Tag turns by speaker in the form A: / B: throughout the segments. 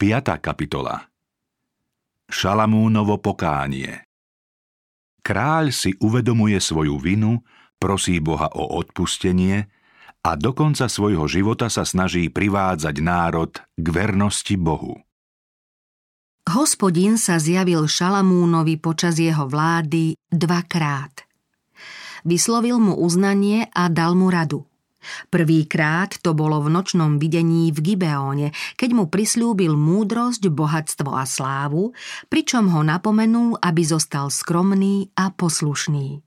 A: 5. kapitola Šalamúnovo pokánie Kráľ si uvedomuje svoju vinu, prosí Boha o odpustenie a do konca svojho života sa snaží privádzať národ k vernosti Bohu.
B: Hospodin sa zjavil Šalamúnovi počas jeho vlády dvakrát. Vyslovil mu uznanie a dal mu radu. Prvýkrát to bolo v nočnom videní v Gibeóne, keď mu prislúbil múdrosť, bohatstvo a slávu, pričom ho napomenul, aby zostal skromný a poslušný.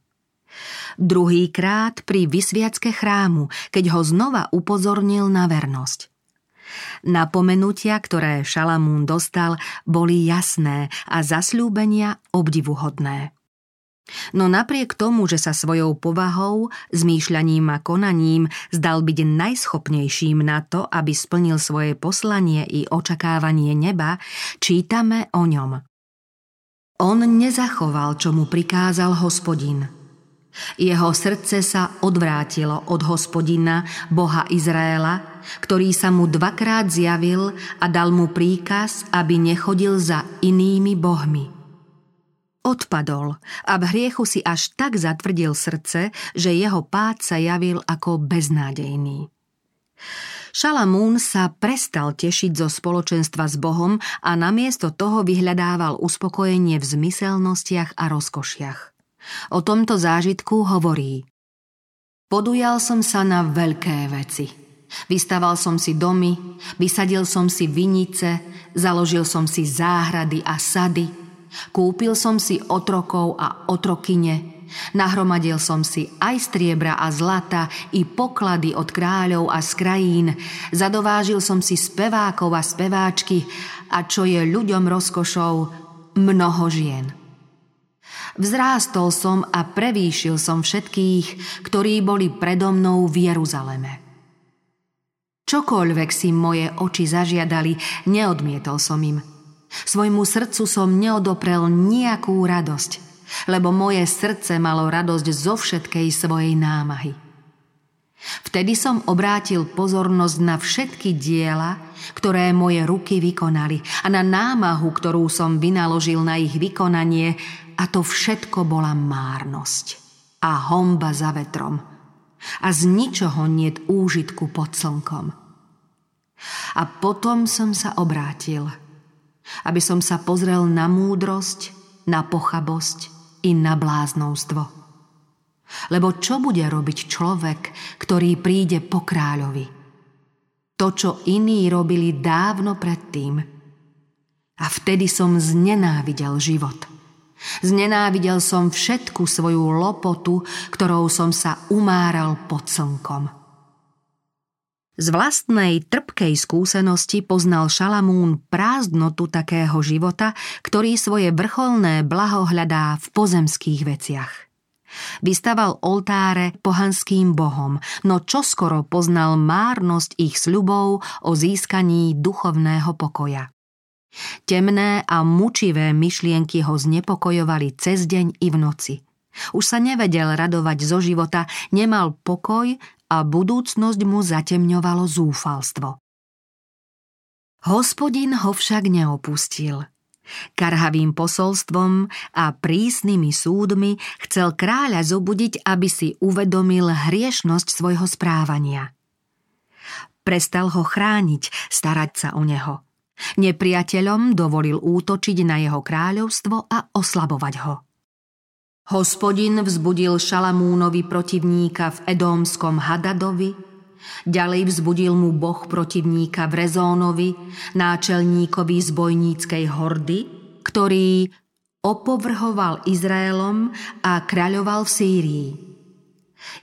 B: Druhýkrát pri vysviacke chrámu, keď ho znova upozornil na vernosť. Napomenutia, ktoré Šalamún dostal, boli jasné a zasľúbenia obdivuhodné. No napriek tomu, že sa svojou povahou, zmýšľaním a konaním zdal byť najschopnejším na to, aby splnil svoje poslanie i očakávanie neba, čítame o ňom. On nezachoval, čo mu prikázal hospodin. Jeho srdce sa odvrátilo od hospodina, boha Izraela, ktorý sa mu dvakrát zjavil a dal mu príkaz, aby nechodil za inými bohmi. Odpadol a v hriechu si až tak zatvrdil srdce, že jeho pád sa javil ako beznádejný. Šalamún sa prestal tešiť zo spoločenstva s Bohom a namiesto toho vyhľadával uspokojenie v zmyselnostiach a rozkošiach. O tomto zážitku hovorí Podujal som sa na veľké veci. Vystaval som si domy, vysadil som si vinice, založil som si záhrady a sady – Kúpil som si otrokov a otrokyne, nahromadil som si aj striebra a zlata, i poklady od kráľov a z krajín, zadovážil som si spevákov a speváčky a čo je ľuďom rozkošou, mnoho žien. Vzrástol som a prevýšil som všetkých, ktorí boli predo mnou v Jeruzaleme. Čokoľvek si moje oči zažiadali, neodmietol som im – Svojmu srdcu som neodoprel nejakú radosť, lebo moje srdce malo radosť zo všetkej svojej námahy. Vtedy som obrátil pozornosť na všetky diela, ktoré moje ruky vykonali a na námahu, ktorú som vynaložil na ich vykonanie a to všetko bola márnosť a homba za vetrom a z ničoho niet úžitku pod slnkom. A potom som sa obrátil – aby som sa pozrel na múdrosť, na pochabosť i na bláznovstvo. Lebo čo bude robiť človek, ktorý príde po kráľovi? To, čo iní robili dávno predtým. A vtedy som znenávidel život. Znenávidel som všetku svoju lopotu, ktorou som sa umáral pod slnkom. Z vlastnej trpkej skúsenosti poznal Šalamún prázdnotu takého života, ktorý svoje vrcholné blaho hľadá v pozemských veciach. Vystaval oltáre pohanským bohom, no čoskoro poznal márnosť ich sľubov o získaní duchovného pokoja. Temné a mučivé myšlienky ho znepokojovali cez deň i v noci – už sa nevedel radovať zo života, nemal pokoj a budúcnosť mu zatemňovalo zúfalstvo. Hospodin ho však neopustil. Karhavým posolstvom a prísnymi súdmi chcel kráľa zobudiť, aby si uvedomil hriešnosť svojho správania. Prestal ho chrániť, starať sa o neho. Nepriateľom dovolil útočiť na jeho kráľovstvo a oslabovať ho. Hospodin vzbudil Šalamúnovi protivníka v Edómskom Hadadovi, ďalej vzbudil mu Boh protivníka v Rezónovi, náčelníkovi zbojníckej hordy, ktorý opovrhoval Izraelom a kráľoval v Sýrii.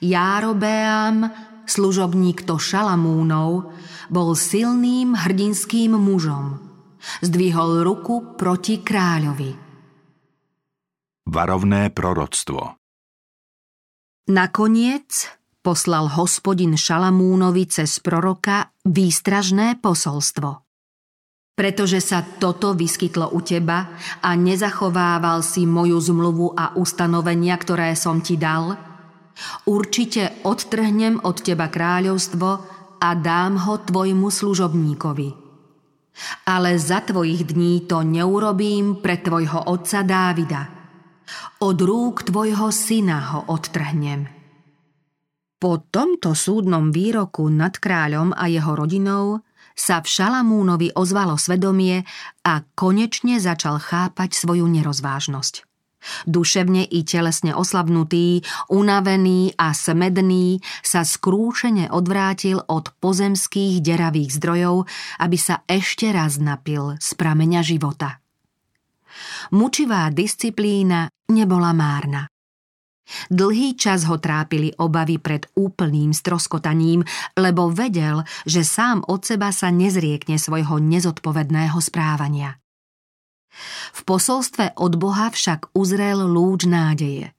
B: Járobeám, služobník to Šalamúnov, bol silným hrdinským mužom. Zdvihol ruku proti kráľovi.
A: Varovné proroctvo
B: Nakoniec poslal hospodin Šalamúnovi cez proroka výstražné posolstvo. Pretože sa toto vyskytlo u teba a nezachovával si moju zmluvu a ustanovenia, ktoré som ti dal, určite odtrhnem od teba kráľovstvo a dám ho tvojmu služobníkovi. ale za tvojich dní to neurobím pre tvojho otca Dávida. Od rúk tvojho syna ho odtrhnem. Po tomto súdnom výroku nad kráľom a jeho rodinou sa v Šalamúnovi ozvalo svedomie a konečne začal chápať svoju nerozvážnosť. Duševne i telesne oslabnutý, unavený a smedný sa skrúšene odvrátil od pozemských deravých zdrojov, aby sa ešte raz napil z prameňa života. Mučivá disciplína nebola márna. Dlhý čas ho trápili obavy pred úplným stroskotaním, lebo vedel, že sám od seba sa nezriekne svojho nezodpovedného správania. V posolstve od Boha však uzrel lúč nádeje.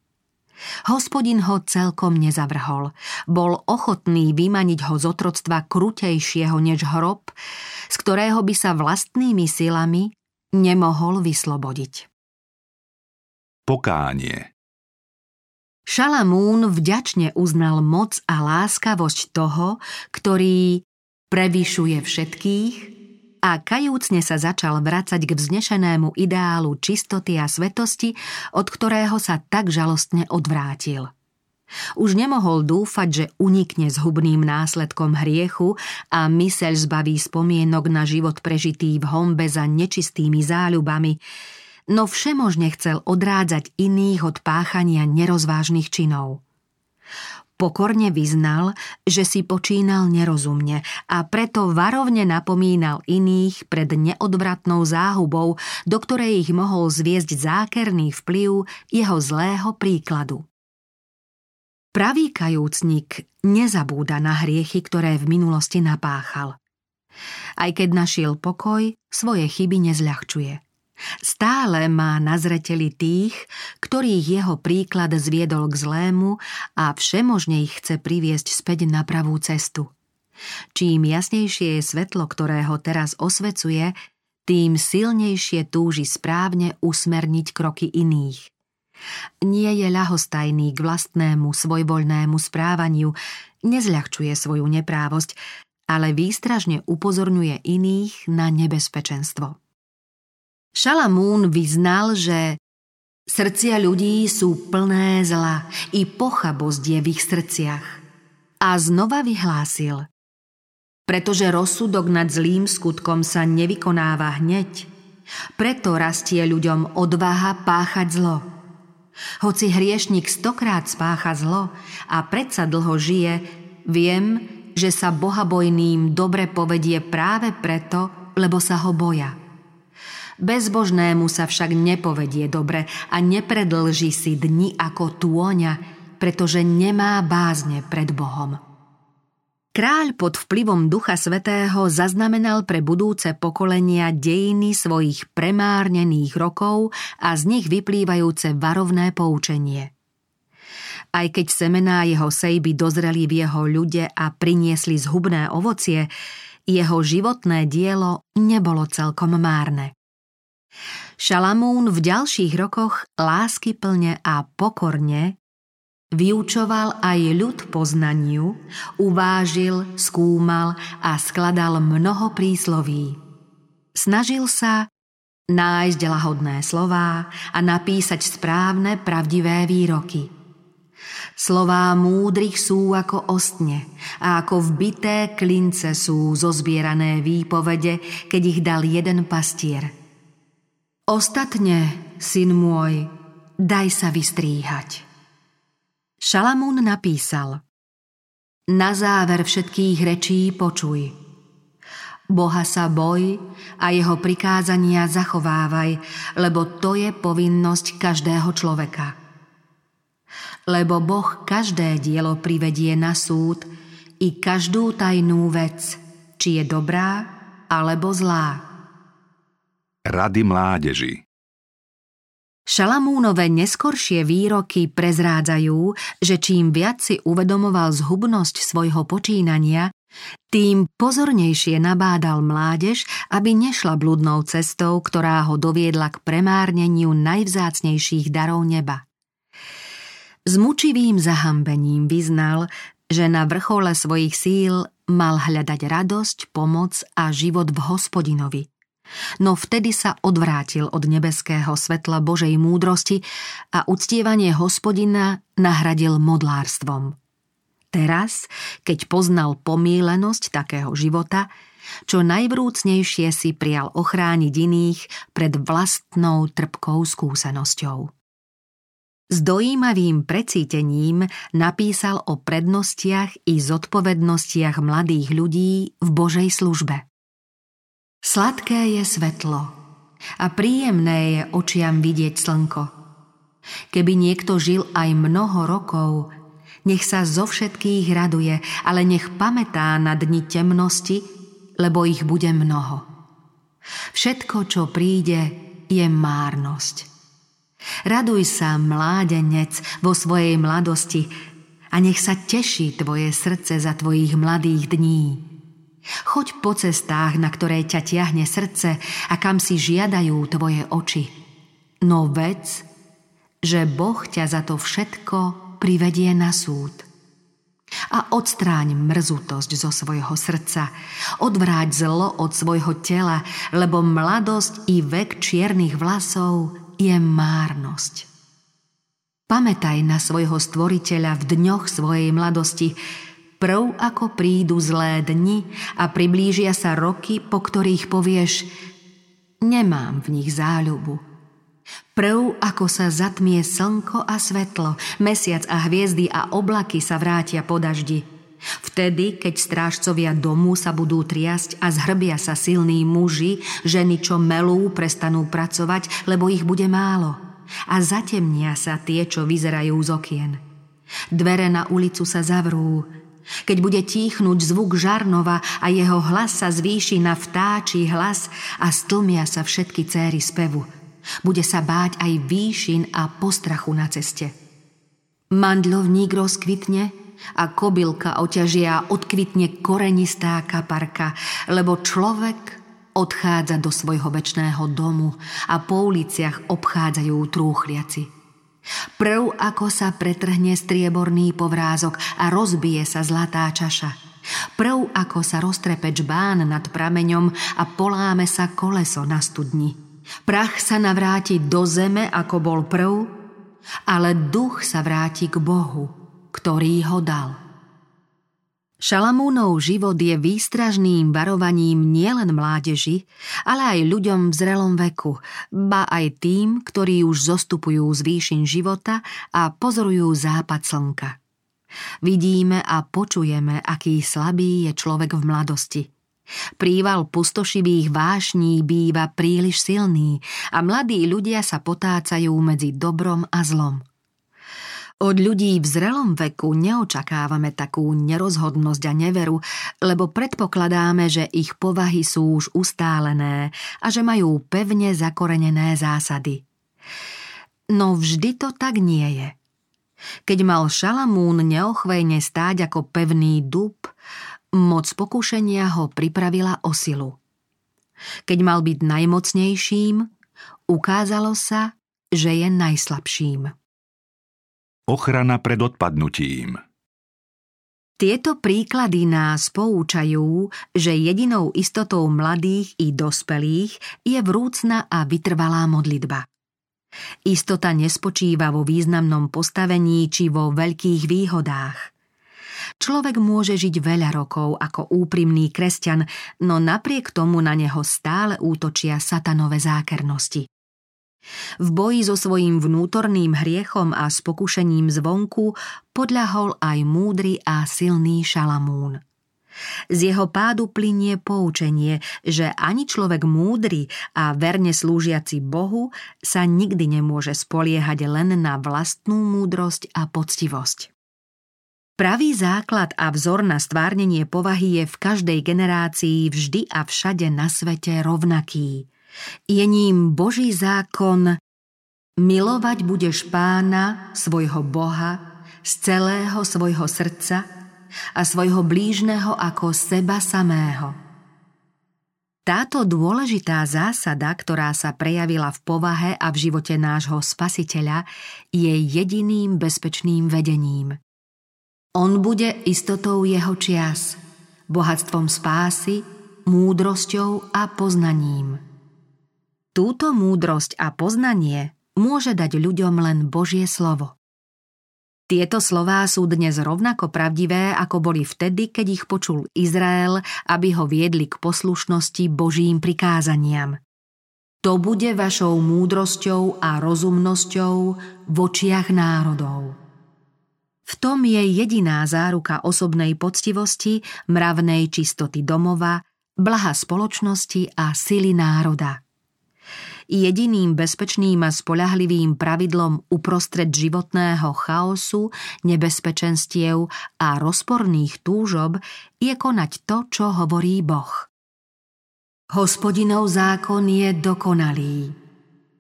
B: Hospodin ho celkom nezavrhol. Bol ochotný vymaniť ho z otroctva krutejšieho než hrob, z ktorého by sa vlastnými silami nemohol vyslobodiť.
A: Pokánie
B: Šalamún vďačne uznal moc a láskavosť toho, ktorý prevyšuje všetkých a kajúcne sa začal vracať k vznešenému ideálu čistoty a svetosti, od ktorého sa tak žalostne odvrátil. Už nemohol dúfať, že unikne s hubným následkom hriechu a myseľ zbaví spomienok na život prežitý v hombe za nečistými záľubami, no všemožne chcel odrádzať iných od páchania nerozvážnych činov. Pokorne vyznal, že si počínal nerozumne a preto varovne napomínal iných pred neodvratnou záhubou, do ktorej ich mohol zviesť zákerný vplyv jeho zlého príkladu. Pravý kajúcnik nezabúda na hriechy, ktoré v minulosti napáchal. Aj keď našiel pokoj, svoje chyby nezľahčuje – Stále má na zreteli tých, ktorých jeho príklad zviedol k zlému a všemožne ich chce priviesť späť na pravú cestu. Čím jasnejšie je svetlo, ktoré ho teraz osvecuje, tým silnejšie túži správne usmerniť kroky iných. Nie je ľahostajný k vlastnému svojvoľnému správaniu, nezľahčuje svoju neprávosť, ale výstražne upozorňuje iných na nebezpečenstvo. Šalamún vyznal, že srdcia ľudí sú plné zla, i pochabosť je v ich srdciach. A znova vyhlásil, pretože rozsudok nad zlým skutkom sa nevykonáva hneď, preto rastie ľuďom odvaha páchať zlo. Hoci hriešnik stokrát spácha zlo a predsa dlho žije, viem, že sa bohabojným dobre povedie práve preto, lebo sa ho boja. Bezbožnému sa však nepovedie dobre a nepredlží si dni ako tôňa, pretože nemá bázne pred Bohom. Kráľ pod vplyvom Ducha Svetého zaznamenal pre budúce pokolenia dejiny svojich premárnených rokov a z nich vyplývajúce varovné poučenie. Aj keď semená jeho sejby dozreli v jeho ľude a priniesli zhubné ovocie, jeho životné dielo nebolo celkom márne. Šalamún v ďalších rokoch láskyplne a pokorne vyučoval aj ľud poznaniu, uvážil, skúmal a skladal mnoho prísloví. Snažil sa nájsť lahodné slová a napísať správne, pravdivé výroky. Slová múdrych sú ako ostne a ako vbité klince sú zozbierané výpovede, keď ich dal jeden pastier – Ostatne, syn môj, daj sa vystríhať. Šalamún napísal Na záver všetkých rečí počuj. Boha sa boj a jeho prikázania zachovávaj, lebo to je povinnosť každého človeka. Lebo Boh každé dielo privedie na súd i každú tajnú vec, či je dobrá alebo zlá.
A: Rady mládeži
B: Šalamúnové neskoršie výroky prezrádzajú, že čím viac si uvedomoval zhubnosť svojho počínania, tým pozornejšie nabádal mládež, aby nešla bludnou cestou, ktorá ho doviedla k premárneniu najvzácnejších darov neba. S mučivým zahambením vyznal, že na vrchole svojich síl mal hľadať radosť, pomoc a život v hospodinovi. No vtedy sa odvrátil od nebeského svetla Božej múdrosti a uctievanie hospodina nahradil modlárstvom. Teraz, keď poznal pomílenosť takého života, čo najvrúcnejšie si prial ochrániť iných pred vlastnou trpkou skúsenosťou. S dojímavým precítením napísal o prednostiach i zodpovednostiach mladých ľudí v Božej službe. Sladké je svetlo a príjemné je očiam vidieť slnko. Keby niekto žil aj mnoho rokov, nech sa zo všetkých raduje, ale nech pamätá na dni temnosti, lebo ich bude mnoho. Všetko, čo príde, je márnosť. Raduj sa, mládenec, vo svojej mladosti a nech sa teší tvoje srdce za tvojich mladých dní. Choď po cestách, na ktoré ťa tiahne srdce a kam si žiadajú tvoje oči. No vec, že Boh ťa za to všetko privedie na súd a odstráň mrzutosť zo svojho srdca. Odvráť zlo od svojho tela, lebo mladosť i vek čiernych vlasov je márnosť. Pamätaj na svojho stvoriteľa v dňoch svojej mladosti, prv ako prídu zlé dni a priblížia sa roky, po ktorých povieš nemám v nich záľubu – Prv, ako sa zatmie slnko a svetlo, mesiac a hviezdy a oblaky sa vrátia po daždi. Vtedy, keď strážcovia domu sa budú triasť a zhrbia sa silní muži, ženy, čo melú, prestanú pracovať, lebo ich bude málo. A zatemnia sa tie, čo vyzerajú z okien. Dvere na ulicu sa zavrú, keď bude tíchnuť zvuk Žarnova a jeho hlas sa zvýši na vtáčí hlas a stlmia sa všetky céry spevu – bude sa báť aj výšin a postrachu na ceste. Mandlovník rozkvitne a kobylka oťažia odkvitne korenistá kaparka, lebo človek odchádza do svojho väčšného domu a po uliciach obchádzajú trúchliaci. Prv ako sa pretrhne strieborný povrázok a rozbije sa zlatá čaša. Prv ako sa roztrepe čbán nad prameňom a poláme sa koleso na studni. Prach sa navráti do zeme, ako bol prv, ale duch sa vráti k Bohu, ktorý ho dal. Šalamúnov život je výstražným varovaním nielen mládeži, ale aj ľuďom v zrelom veku, ba aj tým, ktorí už zostupujú z výšin života a pozorujú západ slnka. Vidíme a počujeme, aký slabý je človek v mladosti – Príval pustošivých vášní býva príliš silný a mladí ľudia sa potácajú medzi dobrom a zlom. Od ľudí v zrelom veku neočakávame takú nerozhodnosť a neveru, lebo predpokladáme, že ich povahy sú už ustálené a že majú pevne zakorenené zásady. No vždy to tak nie je. Keď mal Šalamún neochvejne stáť ako pevný dub, Moc pokušenia ho pripravila o silu. Keď mal byť najmocnejším, ukázalo sa, že je najslabším.
A: Ochrana pred odpadnutím
B: Tieto príklady nás poučajú, že jedinou istotou mladých i dospelých je vrúcna a vytrvalá modlitba. Istota nespočíva vo významnom postavení či vo veľkých výhodách – Človek môže žiť veľa rokov ako úprimný kresťan, no napriek tomu na neho stále útočia satanové zákernosti. V boji so svojím vnútorným hriechom a s pokušením zvonku podľahol aj múdry a silný šalamún. Z jeho pádu plinie poučenie, že ani človek múdry a verne slúžiaci Bohu sa nikdy nemôže spoliehať len na vlastnú múdrosť a poctivosť. Pravý základ a vzor na stvárnenie povahy je v každej generácii vždy a všade na svete rovnaký. Je ním Boží zákon Milovať budeš pána, svojho Boha, z celého svojho srdca a svojho blížneho ako seba samého. Táto dôležitá zásada, ktorá sa prejavila v povahe a v živote nášho spasiteľa, je jediným bezpečným vedením. On bude istotou jeho čias. bohatstvom spásy, múdrosťou a poznaním. Túto múdrosť a poznanie môže dať ľuďom len Božie slovo. Tieto slová sú dnes rovnako pravdivé, ako boli vtedy, keď ich počul Izrael, aby ho viedli k poslušnosti Božím prikázaniam. To bude vašou múdrosťou a rozumnosťou v očiach národov. V tom je jediná záruka osobnej poctivosti, mravnej čistoty domova, blaha spoločnosti a sily národa jediným bezpečným a spolahlivým pravidlom uprostred životného chaosu, nebezpečenstiev a rozporných túžob je konať to, čo hovorí Boh. Hospodinov zákon je dokonalý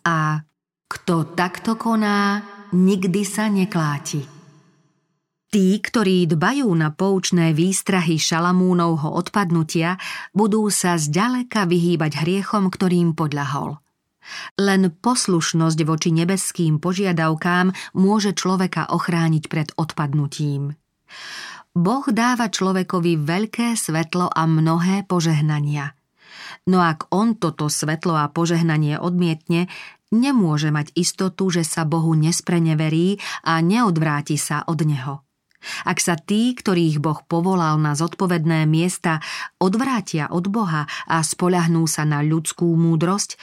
B: a kto takto koná, nikdy sa nekláti. Tí, ktorí dbajú na poučné výstrahy Šalamúnovho odpadnutia, budú sa zďaleka vyhýbať hriechom, ktorým podľahol. Len poslušnosť voči nebeským požiadavkám môže človeka ochrániť pred odpadnutím. Boh dáva človekovi veľké svetlo a mnohé požehnania. No ak on toto svetlo a požehnanie odmietne, nemôže mať istotu, že sa Bohu nespreneverí a neodvráti sa od Neho. Ak sa tí, ktorých Boh povolal na zodpovedné miesta, odvrátia od Boha a spoľahnú sa na ľudskú múdrosť,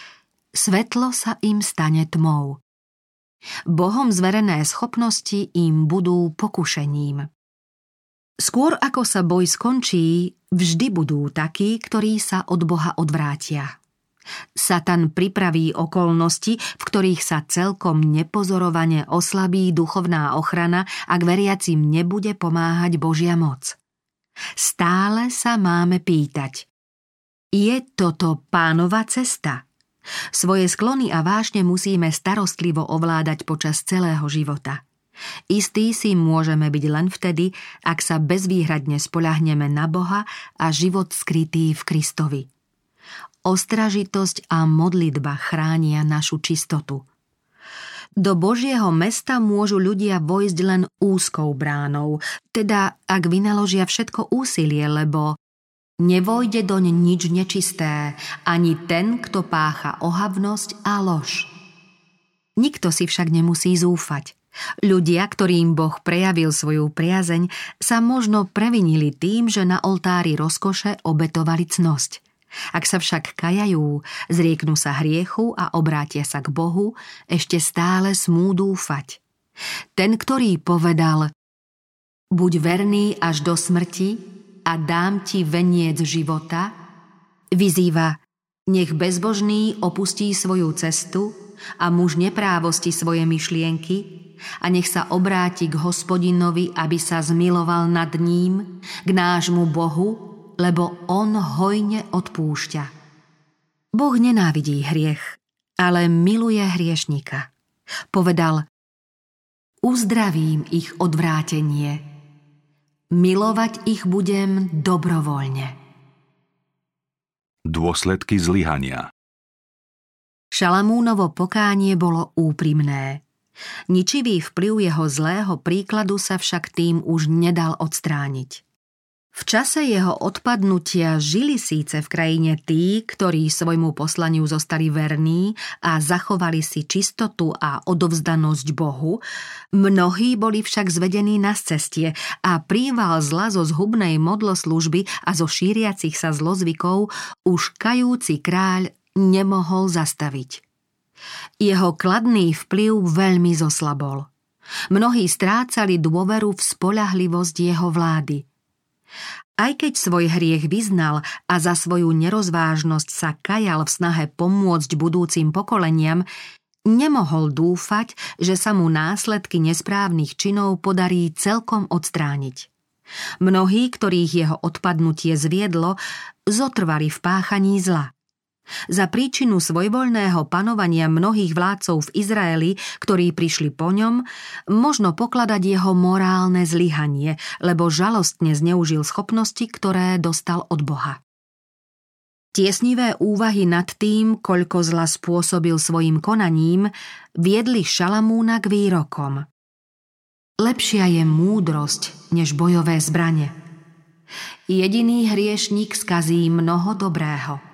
B: svetlo sa im stane tmou. Bohom zverené schopnosti im budú pokušením. Skôr ako sa boj skončí, vždy budú takí, ktorí sa od Boha odvrátia. Satan pripraví okolnosti, v ktorých sa celkom nepozorovane oslabí duchovná ochrana, ak veriacim nebude pomáhať Božia moc. Stále sa máme pýtať. Je toto pánova cesta? Svoje sklony a vášne musíme starostlivo ovládať počas celého života. Istý si môžeme byť len vtedy, ak sa bezvýhradne spoľahneme na Boha a život skrytý v Kristovi. Ostražitosť a modlitba chránia našu čistotu. Do Božieho mesta môžu ľudia vojsť len úzkou bránou, teda ak vynaložia všetko úsilie, lebo Nevojde doň nič nečisté, ani ten, kto pácha ohavnosť a lož. Nikto si však nemusí zúfať. Ľudia, ktorým Boh prejavil svoju priazeň, sa možno previnili tým, že na oltári rozkoše obetovali cnosť. Ak sa však kajajú, zrieknú sa hriechu a obrátia sa k Bohu, ešte stále smú dúfať. Ten, ktorý povedal Buď verný až do smrti, a dám ti veniec života, vyzýva, nech bezbožný opustí svoju cestu a muž neprávosti svoje myšlienky a nech sa obráti k hospodinovi, aby sa zmiloval nad ním, k nášmu Bohu, lebo on hojne odpúšťa. Boh nenávidí hriech, ale miluje hriešnika. Povedal, uzdravím ich odvrátenie – Milovať ich budem dobrovoľne.
A: Dôsledky zlyhania
B: Šalamúnovo pokánie bolo úprimné. Ničivý vplyv jeho zlého príkladu sa však tým už nedal odstrániť. V čase jeho odpadnutia žili síce v krajine tí, ktorí svojmu poslaniu zostali verní a zachovali si čistotu a odovzdanosť Bohu, mnohí boli však zvedení na cestie a príval zla zo zhubnej modloslužby a zo šíriacich sa zlozvykov už kajúci kráľ nemohol zastaviť. Jeho kladný vplyv veľmi zoslabol. Mnohí strácali dôveru v spolahlivosť jeho vlády – aj keď svoj hriech vyznal a za svoju nerozvážnosť sa kajal v snahe pomôcť budúcim pokoleniam, nemohol dúfať, že sa mu následky nesprávnych činov podarí celkom odstrániť. Mnohí, ktorých jeho odpadnutie zviedlo, zotrvali v páchaní zla. Za príčinu svojvoľného panovania mnohých vládcov v Izraeli, ktorí prišli po ňom, možno pokladať jeho morálne zlyhanie, lebo žalostne zneužil schopnosti, ktoré dostal od Boha. Tiesnivé úvahy nad tým, koľko zla spôsobil svojim konaním, viedli Šalamúna k výrokom. Lepšia je múdrosť, než bojové zbranie. Jediný hriešnik skazí mnoho dobrého.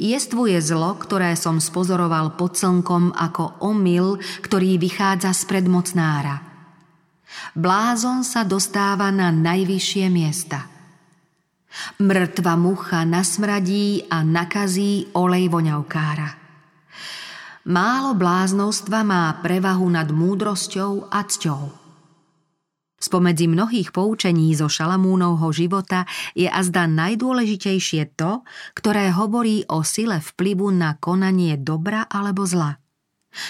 B: Jestvuje zlo, ktoré som spozoroval pod slnkom ako omyl, ktorý vychádza z predmocnára. Blázon sa dostáva na najvyššie miesta. Mŕtva mucha nasmradí a nakazí olej voňavkára. Málo bláznostva má prevahu nad múdrosťou a cťou. Spomedzi mnohých poučení zo Šalamúnovho života je azda najdôležitejšie to, ktoré hovorí o sile vplyvu na konanie dobra alebo zla.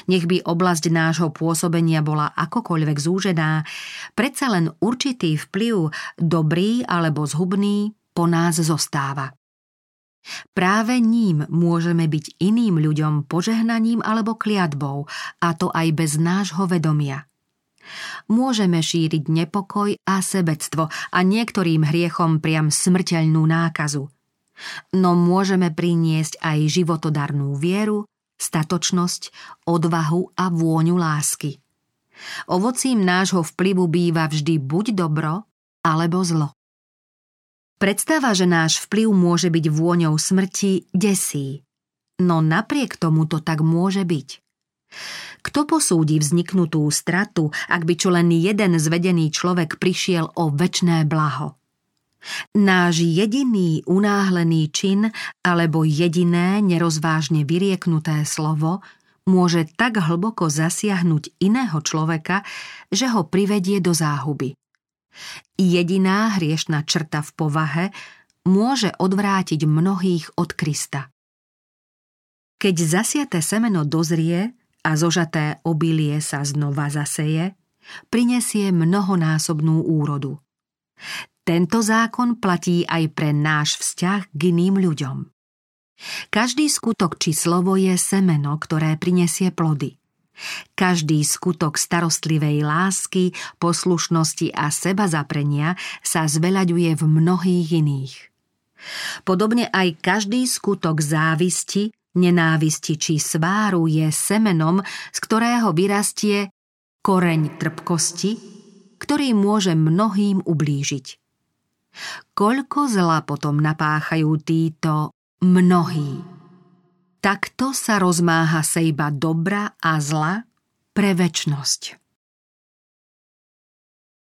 B: Nech by oblasť nášho pôsobenia bola akokoľvek zúžená, predsa len určitý vplyv, dobrý alebo zhubný, po nás zostáva. Práve ním môžeme byť iným ľuďom požehnaním alebo kliatbou, a to aj bez nášho vedomia – Môžeme šíriť nepokoj a sebectvo a niektorým hriechom priam smrteľnú nákazu. No môžeme priniesť aj životodarnú vieru, statočnosť, odvahu a vôňu lásky. Ovocím nášho vplyvu býva vždy buď dobro, alebo zlo. Predstava, že náš vplyv môže byť vôňou smrti, desí. No napriek tomu to tak môže byť. Kto posúdi vzniknutú stratu, ak by čo len jeden zvedený človek prišiel o väčné blaho? Náš jediný unáhlený čin alebo jediné nerozvážne vyrieknuté slovo môže tak hlboko zasiahnuť iného človeka, že ho privedie do záhuby. Jediná hriešna črta v povahe môže odvrátiť mnohých od Krista. Keď zasiate semeno dozrie, a zožaté obilie sa znova zaseje, prinesie mnohonásobnú úrodu. Tento zákon platí aj pre náš vzťah k iným ľuďom. Každý skutok či slovo je semeno, ktoré prinesie plody. Každý skutok starostlivej lásky, poslušnosti a seba zaprenia sa zveľaďuje v mnohých iných. Podobne aj každý skutok závisti nenávisti či sváru je semenom, z ktorého vyrastie koreň trpkosti, ktorý môže mnohým ublížiť. Koľko zla potom napáchajú títo mnohí. Takto sa rozmáha sejba dobra a zla pre väčnosť.